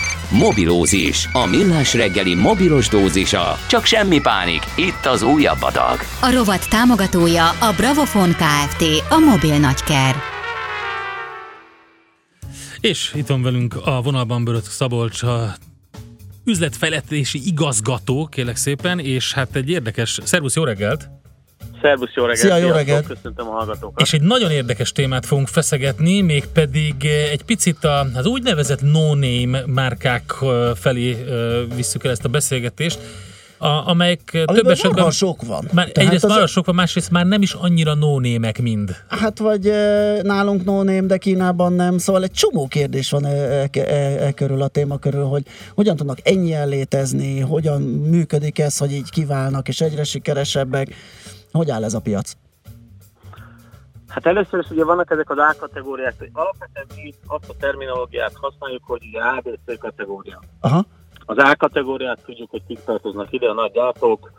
Mobilózis, a millás reggeli mobilos dózisa. Csak semmi pánik, itt az újabb adag. A rovat támogatója a Bravofon Kft. A mobil nagyker. És itt van velünk a vonalban Börött Szabolcs, a üzletfejlesztési igazgató, kérlek szépen, és hát egy érdekes, szervusz, jó reggelt! Szervusz, jó reggelt! Szia, jó reggelt! Köszöntöm a hallgatókat! És egy nagyon érdekes témát fogunk feszegetni, mégpedig eh, egy picit a- az úgynevezett no-name márkák eh, felé eh, visszük el ezt a beszélgetést, a, amelyek eh, több esetben... marha sok van. Már, Tehát egyrészt az- nagyon sok van, másrészt már nem is annyira no mind. Hát vagy e, nálunk no name, de Kínában nem, szóval egy csomó kérdés van e, e, e, e körül a téma körül, hogy hogyan tudnak ennyien létezni, hogyan működik ez, hogy így kiválnak és egyre sikeresebbek, hogy áll ez a piac? Hát először is ugye vannak ezek az A kategóriák, hogy alapvetően mi azt a terminológiát használjuk, hogy ugye A, B, C kategória. Aha. Az A kategóriát tudjuk, hogy kik tartoznak ide, a nagy gyártók,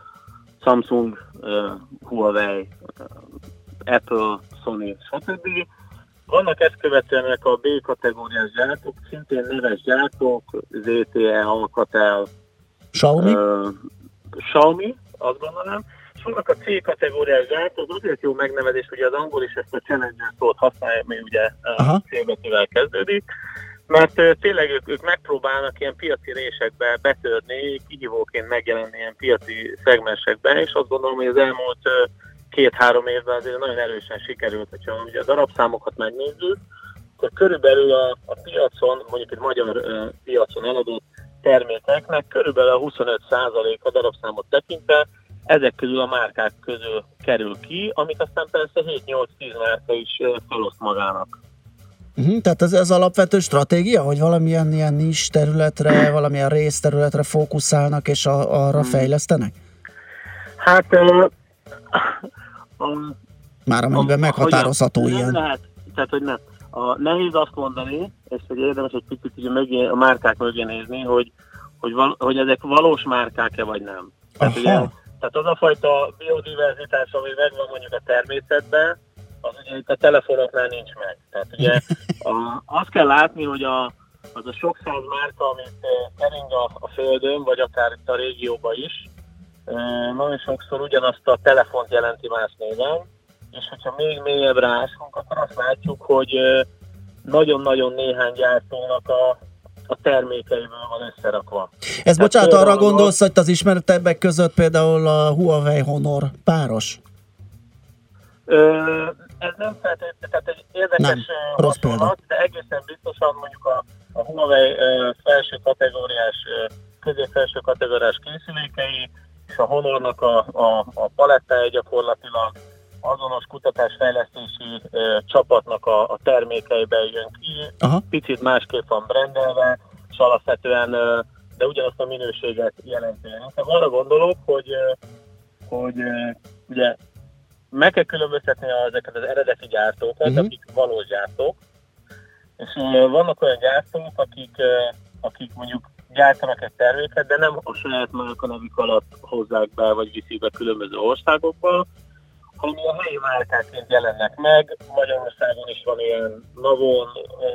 Samsung, uh, Huawei, uh, Apple, Sony, stb. Vannak ezt követően a B kategóriás gyártók, szintén neves gyártók, ZTE, Alcatel, Xiaomi? Uh, Xiaomi, azt gondolom. És vannak a C kategóriás gyártók, azért jó megnevezés, ugye az angol is ezt a Challenger szót használja, ami ugye uh, Aha. C betűvel kezdődik, mert ö, tényleg ők, ők megpróbálnak ilyen piaci résekbe betörni, kihívóként megjelenni ilyen piaci szegmensekben, és azt gondolom, hogy az elmúlt ö, két-három évben azért nagyon erősen sikerült, hogyha ugye a darabszámokat megnézzük, akkor körülbelül a, a piacon, mondjuk egy magyar ö, piacon eladott termékeknek körülbelül a 25% a darabszámot tekintve ezek közül a márkák közül kerül ki, amit aztán persze 7-8-10 márka is feloszt magának. Uh-huh, tehát ez, ez alapvető stratégia, hogy valamilyen ilyen nis területre, valamilyen részterületre fókuszálnak és a, arra fejlesztenek? Hát ö, a, Már amennyiben meghatározható Hogyan? ilyen. Lehet, tehát hogy nem. A, nehéz azt mondani, és hogy érdemes egy picit ugye mögé, a márkák mögé nézni, hogy, hogy, val, hogy ezek valós márkák-e vagy nem. Tehát, ugye, tehát az a fajta biodiverzitás, ami megvan mondjuk a természetben, az ugye itt a telefonoknál nincs meg. Tehát ugye a, azt kell látni, hogy a, az a sok száz márka, amit eh, kering a, a Földön, vagy akár itt a régióban is, eh, nagyon sokszor ugyanazt a telefont jelenti más néven, és hogyha még mélyebbre ásunk, akkor azt látjuk, hogy eh, nagyon-nagyon néhány gyártónak a, a termékeiből van összerakva. Ez bocsánat, például arra gondolsz, hogy az ismertebbek között például a Huawei Honor páros? Ö, ez nem feltétlenül, tehát egy érdekes Nem, rossz hasonlat, de egészen biztosan mondjuk a, a Huawei ö, felső kategóriás, közép-felső kategóriás készülékei, és a Honornak a, a, a palettája gyakorlatilag azonos kutatásfejlesztési ö, csapatnak a, a termékeibe jön ki, Aha. picit másképp van brendelve, és alapvetően, ö, de ugyanazt a minőséget jelenti. Inkább arra gondolok, hogy, ö, hogy ö, ugye meg kell különböztetni ezeket az eredeti gyártókat, uh-huh. akik valós gyártók, és ö, vannak olyan gyártók, akik, ö, akik mondjuk gyártanak egy terméket, de nem a saját márka nevük alatt hozzák be, vagy viszik be különböző országokba, hanem a helyi márkáként jelennek meg. Magyarországon is van ilyen Navon,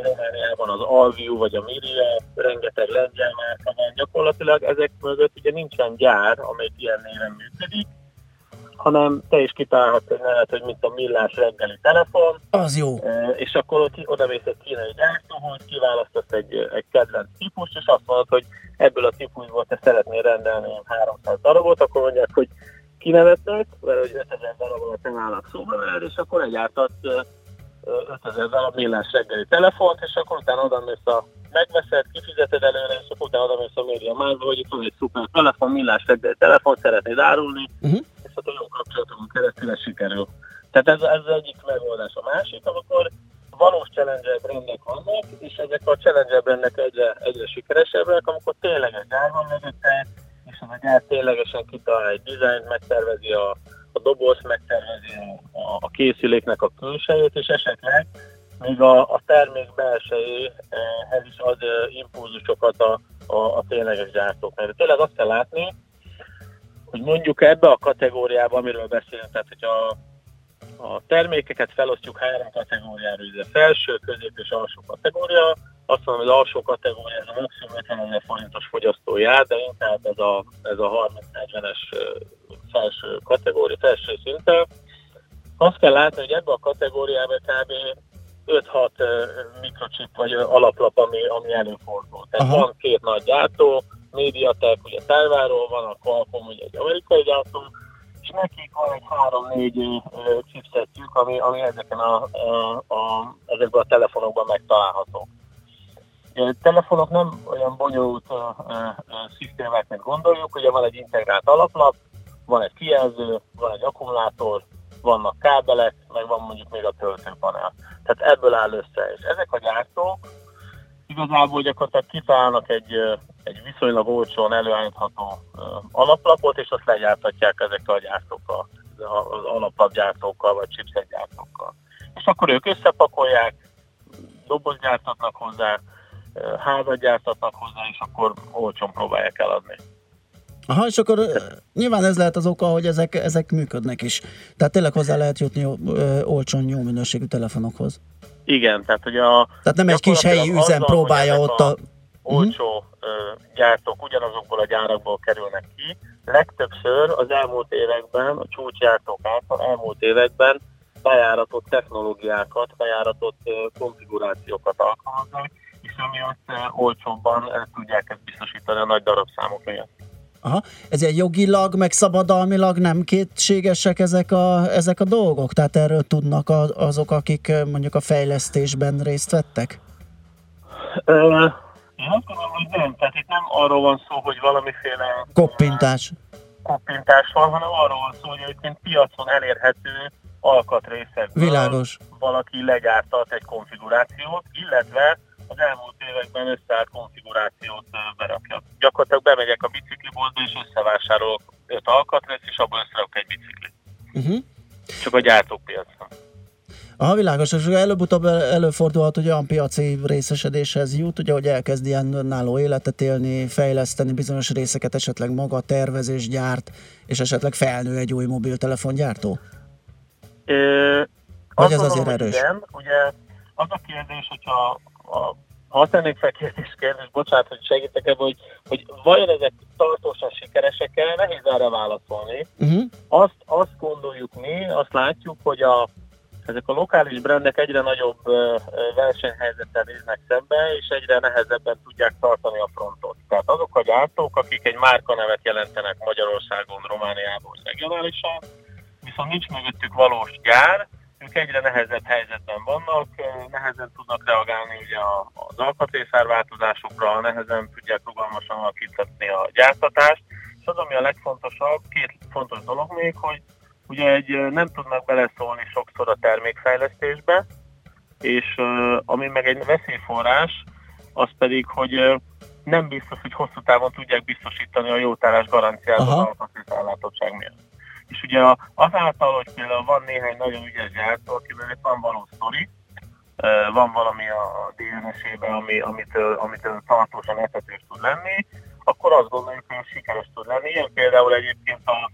Romániában az Alviu, vagy a Miria, rengeteg lengyel márka van. Gyakorlatilag ezek mögött ugye nincsen gyár, amely ilyen néven működik, hanem te is kitalálhatsz egy nevet, hogy mint a millás reggeli telefon, Az jó. És akkor ott oda mész egy kínai gyártóhoz, kiválasztasz egy, egy kedvenc típust, és azt mondod, hogy ebből a típusból te szeretnél rendelni 300 darabot, akkor mondják, hogy kinevetnek, mert hogy 5000 darabot nem állnak szóba veled, és akkor egyáltalán 5000 darab millás reggeli telefont, és akkor utána oda mész a megveszed, kifizeted előre, és akkor utána oda mész a média márba, hogy itt van egy szuper telefon, millás reggeli telefon, szeretnéd árulni, uh-huh. és akkor jó kapcsolatokon keresztül ez sikerül. Tehát ez, ez az egyik megoldás. A másik, amikor valós challenger brandek vannak, és ezek a challenger brandek egyre, egyre sikeresebbek, amikor tényleg egy gyár van mögötte, és az a gyár ténylegesen kitalál egy dizájnt, megtervezi a, a doboz, megtervezi a, a, készüléknek a külsejét, és esetleg még a, a termék belsejéhez is ad impulzusokat a, a, a tényleges gyártóknak. Tényleg azt kell látni, hogy mondjuk ebbe a kategóriába, amiről beszélünk, tehát hogy a, a termékeket felosztjuk három kategóriára, ugye felső, közép és alsó kategória. Azt mondom, hogy az alsó kategória ez a maximum 50 ezer forintos fogyasztói ár, de inkább ez a, ez a 30-40-es felső kategória, felső szinten. Azt kell látni, hogy ebbe a kategóriába kb. 5-6 mikrochip vagy alaplap, ami, ami előfordul. Tehát Aha. van két nagy gyártó, Mediatek, ugye Taiwanról van, a Qualcomm ugye egy amerikai gyártó, és nekik van egy három-négy ö, chipsetjük, ami, ami ezeken a, a, a, ezekben a telefonokban megtalálható. A telefonok nem olyan bonyolult ö, ö, szisztémák, mint gondoljuk, ugye van egy integrált alaplap, van egy kijelző, van egy akkumulátor, vannak kábelek, meg van mondjuk még a töltőpanel. Tehát ebből áll össze. És ezek a gyártók igazából gyakorlatilag kitalálnak egy, egy viszonylag olcsón előállítható alaplapot, és azt legyártatják ezekkel a gyártókkal, az alaplapgyártókkal, vagy chipsetgyártókkal. És akkor ők összepakolják, doboz gyártatnak hozzá, házat gyártatnak hozzá, és akkor olcsón próbálják eladni. Aha, és akkor nyilván ez lehet az oka, hogy ezek, ezek működnek is. Tehát tényleg hozzá lehet jutni olcsón, jó minőségű telefonokhoz. Igen, tehát hogy a... Tehát nem egy kis helyi üzem azzal, próbálja ott a... olcsó ö, gyártók ugyanazokból a gyárakból kerülnek ki. Legtöbbször az elmúlt években, a csúcsgyártók által elmúlt években bejáratott technológiákat, bejáratott konfigurációkat alkalmaznak, amiatt eh, olcsóbban eh, tudják ezt biztosítani a nagy darabszámok miatt. Aha. Ezért jogilag, meg szabadalmilag nem kétségesek ezek a, ezek a dolgok? Tehát erről tudnak a, azok, akik ö, mondjuk a fejlesztésben részt vettek? Ö, Én azt gondolom, hogy nem. Tehát itt nem arról van szó, hogy valamiféle Koppintás. koppintás van, hanem arról van szó, hogy egyébként piacon elérhető alkatrészekből Világos. valaki legyártat egy konfigurációt, illetve az elmúlt években összeállt konfigurációt berakja. Gyakorlatilag bemegyek a bicikliboltba és összevásárolok öt alkatrészt, és abból összerakok egy biciklit. Uh-huh. Csak a gyártópiacon. Aha, világos, és előbb-utóbb el- előfordulhat, hogy olyan piaci részesedéshez jut, ugye, hogy elkezd ilyen önálló életet élni, fejleszteni bizonyos részeket, esetleg maga tervezés gyárt, és esetleg felnő egy új mobiltelefongyártó? Ö, Vagy ez gondolom, azért erős? Igen, ugye az a kérdés, hogyha a, tennék fel kérdés, kérdés, bocsánat, hogy segítek ebben, hogy, hogy vajon ezek tartósan sikeresek el, nehéz erre válaszolni. Uh-huh. Azt, azt gondoljuk mi, azt látjuk, hogy a, ezek a lokális brandek egyre nagyobb versenyhelyzettel néznek szembe, és egyre nehezebben tudják tartani a frontot. Tehát azok a gyártók, akik egy márkanevet jelentenek Magyarországon, Romániában, vagy regionálisan, viszont nincs mögöttük valós gyár, ők egyre nehezebb helyzetben vannak, nehezen tudnak reagálni ugye az alkatrészárváltozásokra, nehezen tudják rugalmasan alakítani a gyártatást, és az, ami a legfontosabb, két fontos dolog még, hogy ugye egy nem tudnak beleszólni sokszor a termékfejlesztésbe, és ami meg egy veszélyforrás, az pedig, hogy nem biztos, hogy hosszú távon tudják biztosítani a jótállás garanciát az Aha. alkatrészállátottság miatt. És ugye a- azáltal, hogy például van néhány nagyon ügyes gyártó, akiben itt van való sztori, van valami a DNS-ében, ami, amitől, amitől tartósan etetős tud lenni, akkor azt gondoljuk, hogy sikeres tud lenni. Ilyen például egyébként a,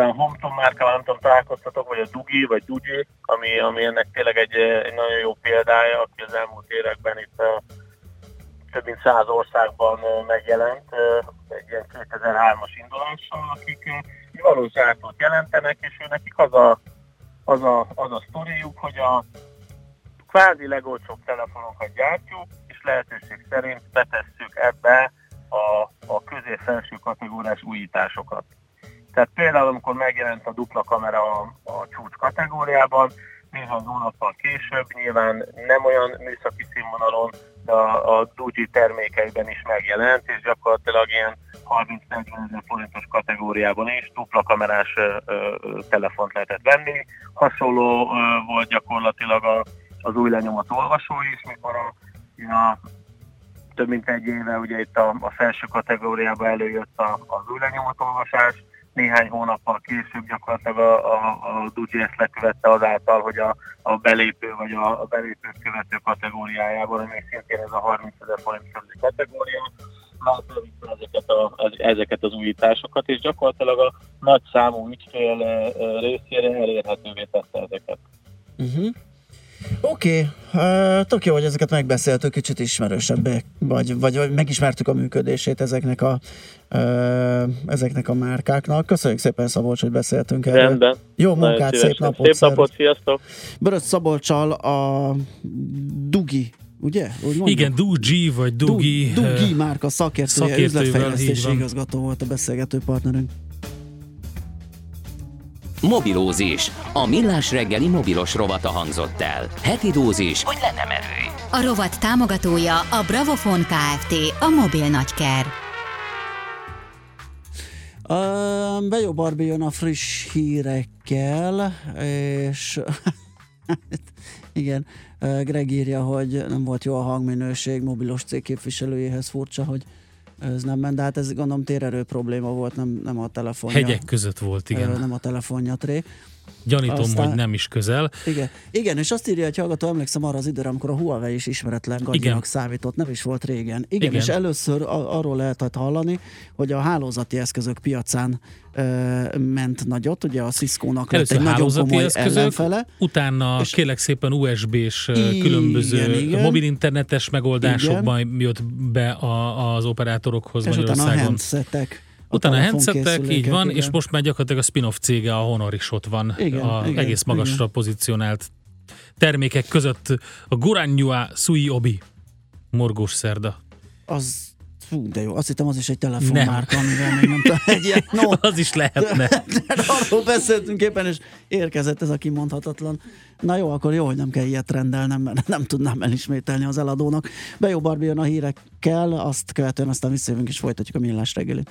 a Homton márkával nem tudom, találkoztatok, vagy a Dugi, vagy Dugi, ami, ami ennek tényleg egy, egy nagyon jó példája, aki az elmúlt években itt ö, több mint száz országban megjelent, egy ilyen 2003-as indulással, akik egy valós gyártót jelentenek, és ő nekik az a, az a, az a sztoriuk, hogy a kvázi legolcsóbb telefonokat gyártjuk, és lehetőség szerint betesszük ebbe a, a közép-felső kategóriás újításokat. Tehát például, amikor megjelent a dupla kamera a, a csúcs kategóriában, néhány hónappal később, nyilván nem olyan műszaki színvonalon, a, a Duji termékeiben is megjelent, és gyakorlatilag ilyen 30-40 ezer forintos kategóriában is dupla kamerás ö, ö, telefont lehetett venni. Hasonló ö, volt gyakorlatilag a, az új lenyomat olvasó is, mikor a, a több mint egy éve ugye itt a, a felső kategóriába előjött a, az új lenyomatolvasás, néhány hónappal később gyakorlatilag a, a, a Duji ezt lekövette azáltal, hogy a, a belépő vagy a, a belépőt követő kategóriájában, ami szintén ez a 30 ezer forint körüli kategória, már ezeket, a, az- ezeket az újításokat, és gyakorlatilag a nagy számú ügyfél részére elérhetővé tette ezeket. Uh-huh. Oké, okay. tök jó, hogy ezeket megbeszéltük, kicsit ismerősebbek, vagy, vagy, vagy megismertük a működését ezeknek a, ezeknek a márkáknak. Köszönjük szépen Szabolcs, hogy beszéltünk erről. Rendben. Jó Nagyon munkát, szép szívesen. napot! Szép napot, sziasztok! Börös Szabolcsal a Dugi, ugye? Úgy mondjuk? Igen, Dugi vagy Dugi. Du- Dugi márka szakértője, szakértőivel, így üzletfejlesztési igazgató volt a beszélgető partnerünk. Mobilózis. A millás reggeli mobilos rovata hangzott el. Heti dózis, hogy lenne merő. A rovat támogatója a Bravofon Kft. A mobil nagyker. Uh, Bejó Barbi jön a friss hírekkel, és igen, Greg írja, hogy nem volt jó a hangminőség, mobilos cég képviselőjéhez furcsa, hogy ment, de hát ez gondolom térerő probléma volt, nem, nem a telefonja. Hegyek között volt, igen. Nem a telefonja tré. Gyanítom, Aztán- hogy nem is közel. Igen. Igen, és azt írja, hogy hallgató, emlékszem arra az időre, amikor a Huawei is ismeretlen gagyinak számított, nem is volt régen. Igen, Igen. És először a- arról lehetett hallani, hogy a hálózati eszközök piacán ö, ment nagyot, ugye a Cisco-nak lett egy nagyon komoly eszközök, ellenfele. utána És- kérlek szépen USB-s Igen, különböző igen. mobil internetes megoldásokban Igen. jött be a, az operátorokhoz És utána a handsetek. Utána a handsetek, így van, igen. és most már gyakorlatilag a spin-off cége, a Honor is ott van, Igen, a igen, egész magasra igen. pozícionált termékek között a Guranyua Sui Obi. Morgós szerda. Az Fú, de jó. Azt hittem, az is egy telefonmárka, amivel még nem tudom, egy ilyen, no, Az is lehetne. De, de arról beszéltünk éppen, és érkezett ez a kimondhatatlan. Na jó, akkor jó, hogy nem kell ilyet rendelnem, mert nem tudnám elismételni az eladónak. Bejó Barbie jön a hírekkel, azt követően aztán visszajövünk és folytatjuk a millás reggelit.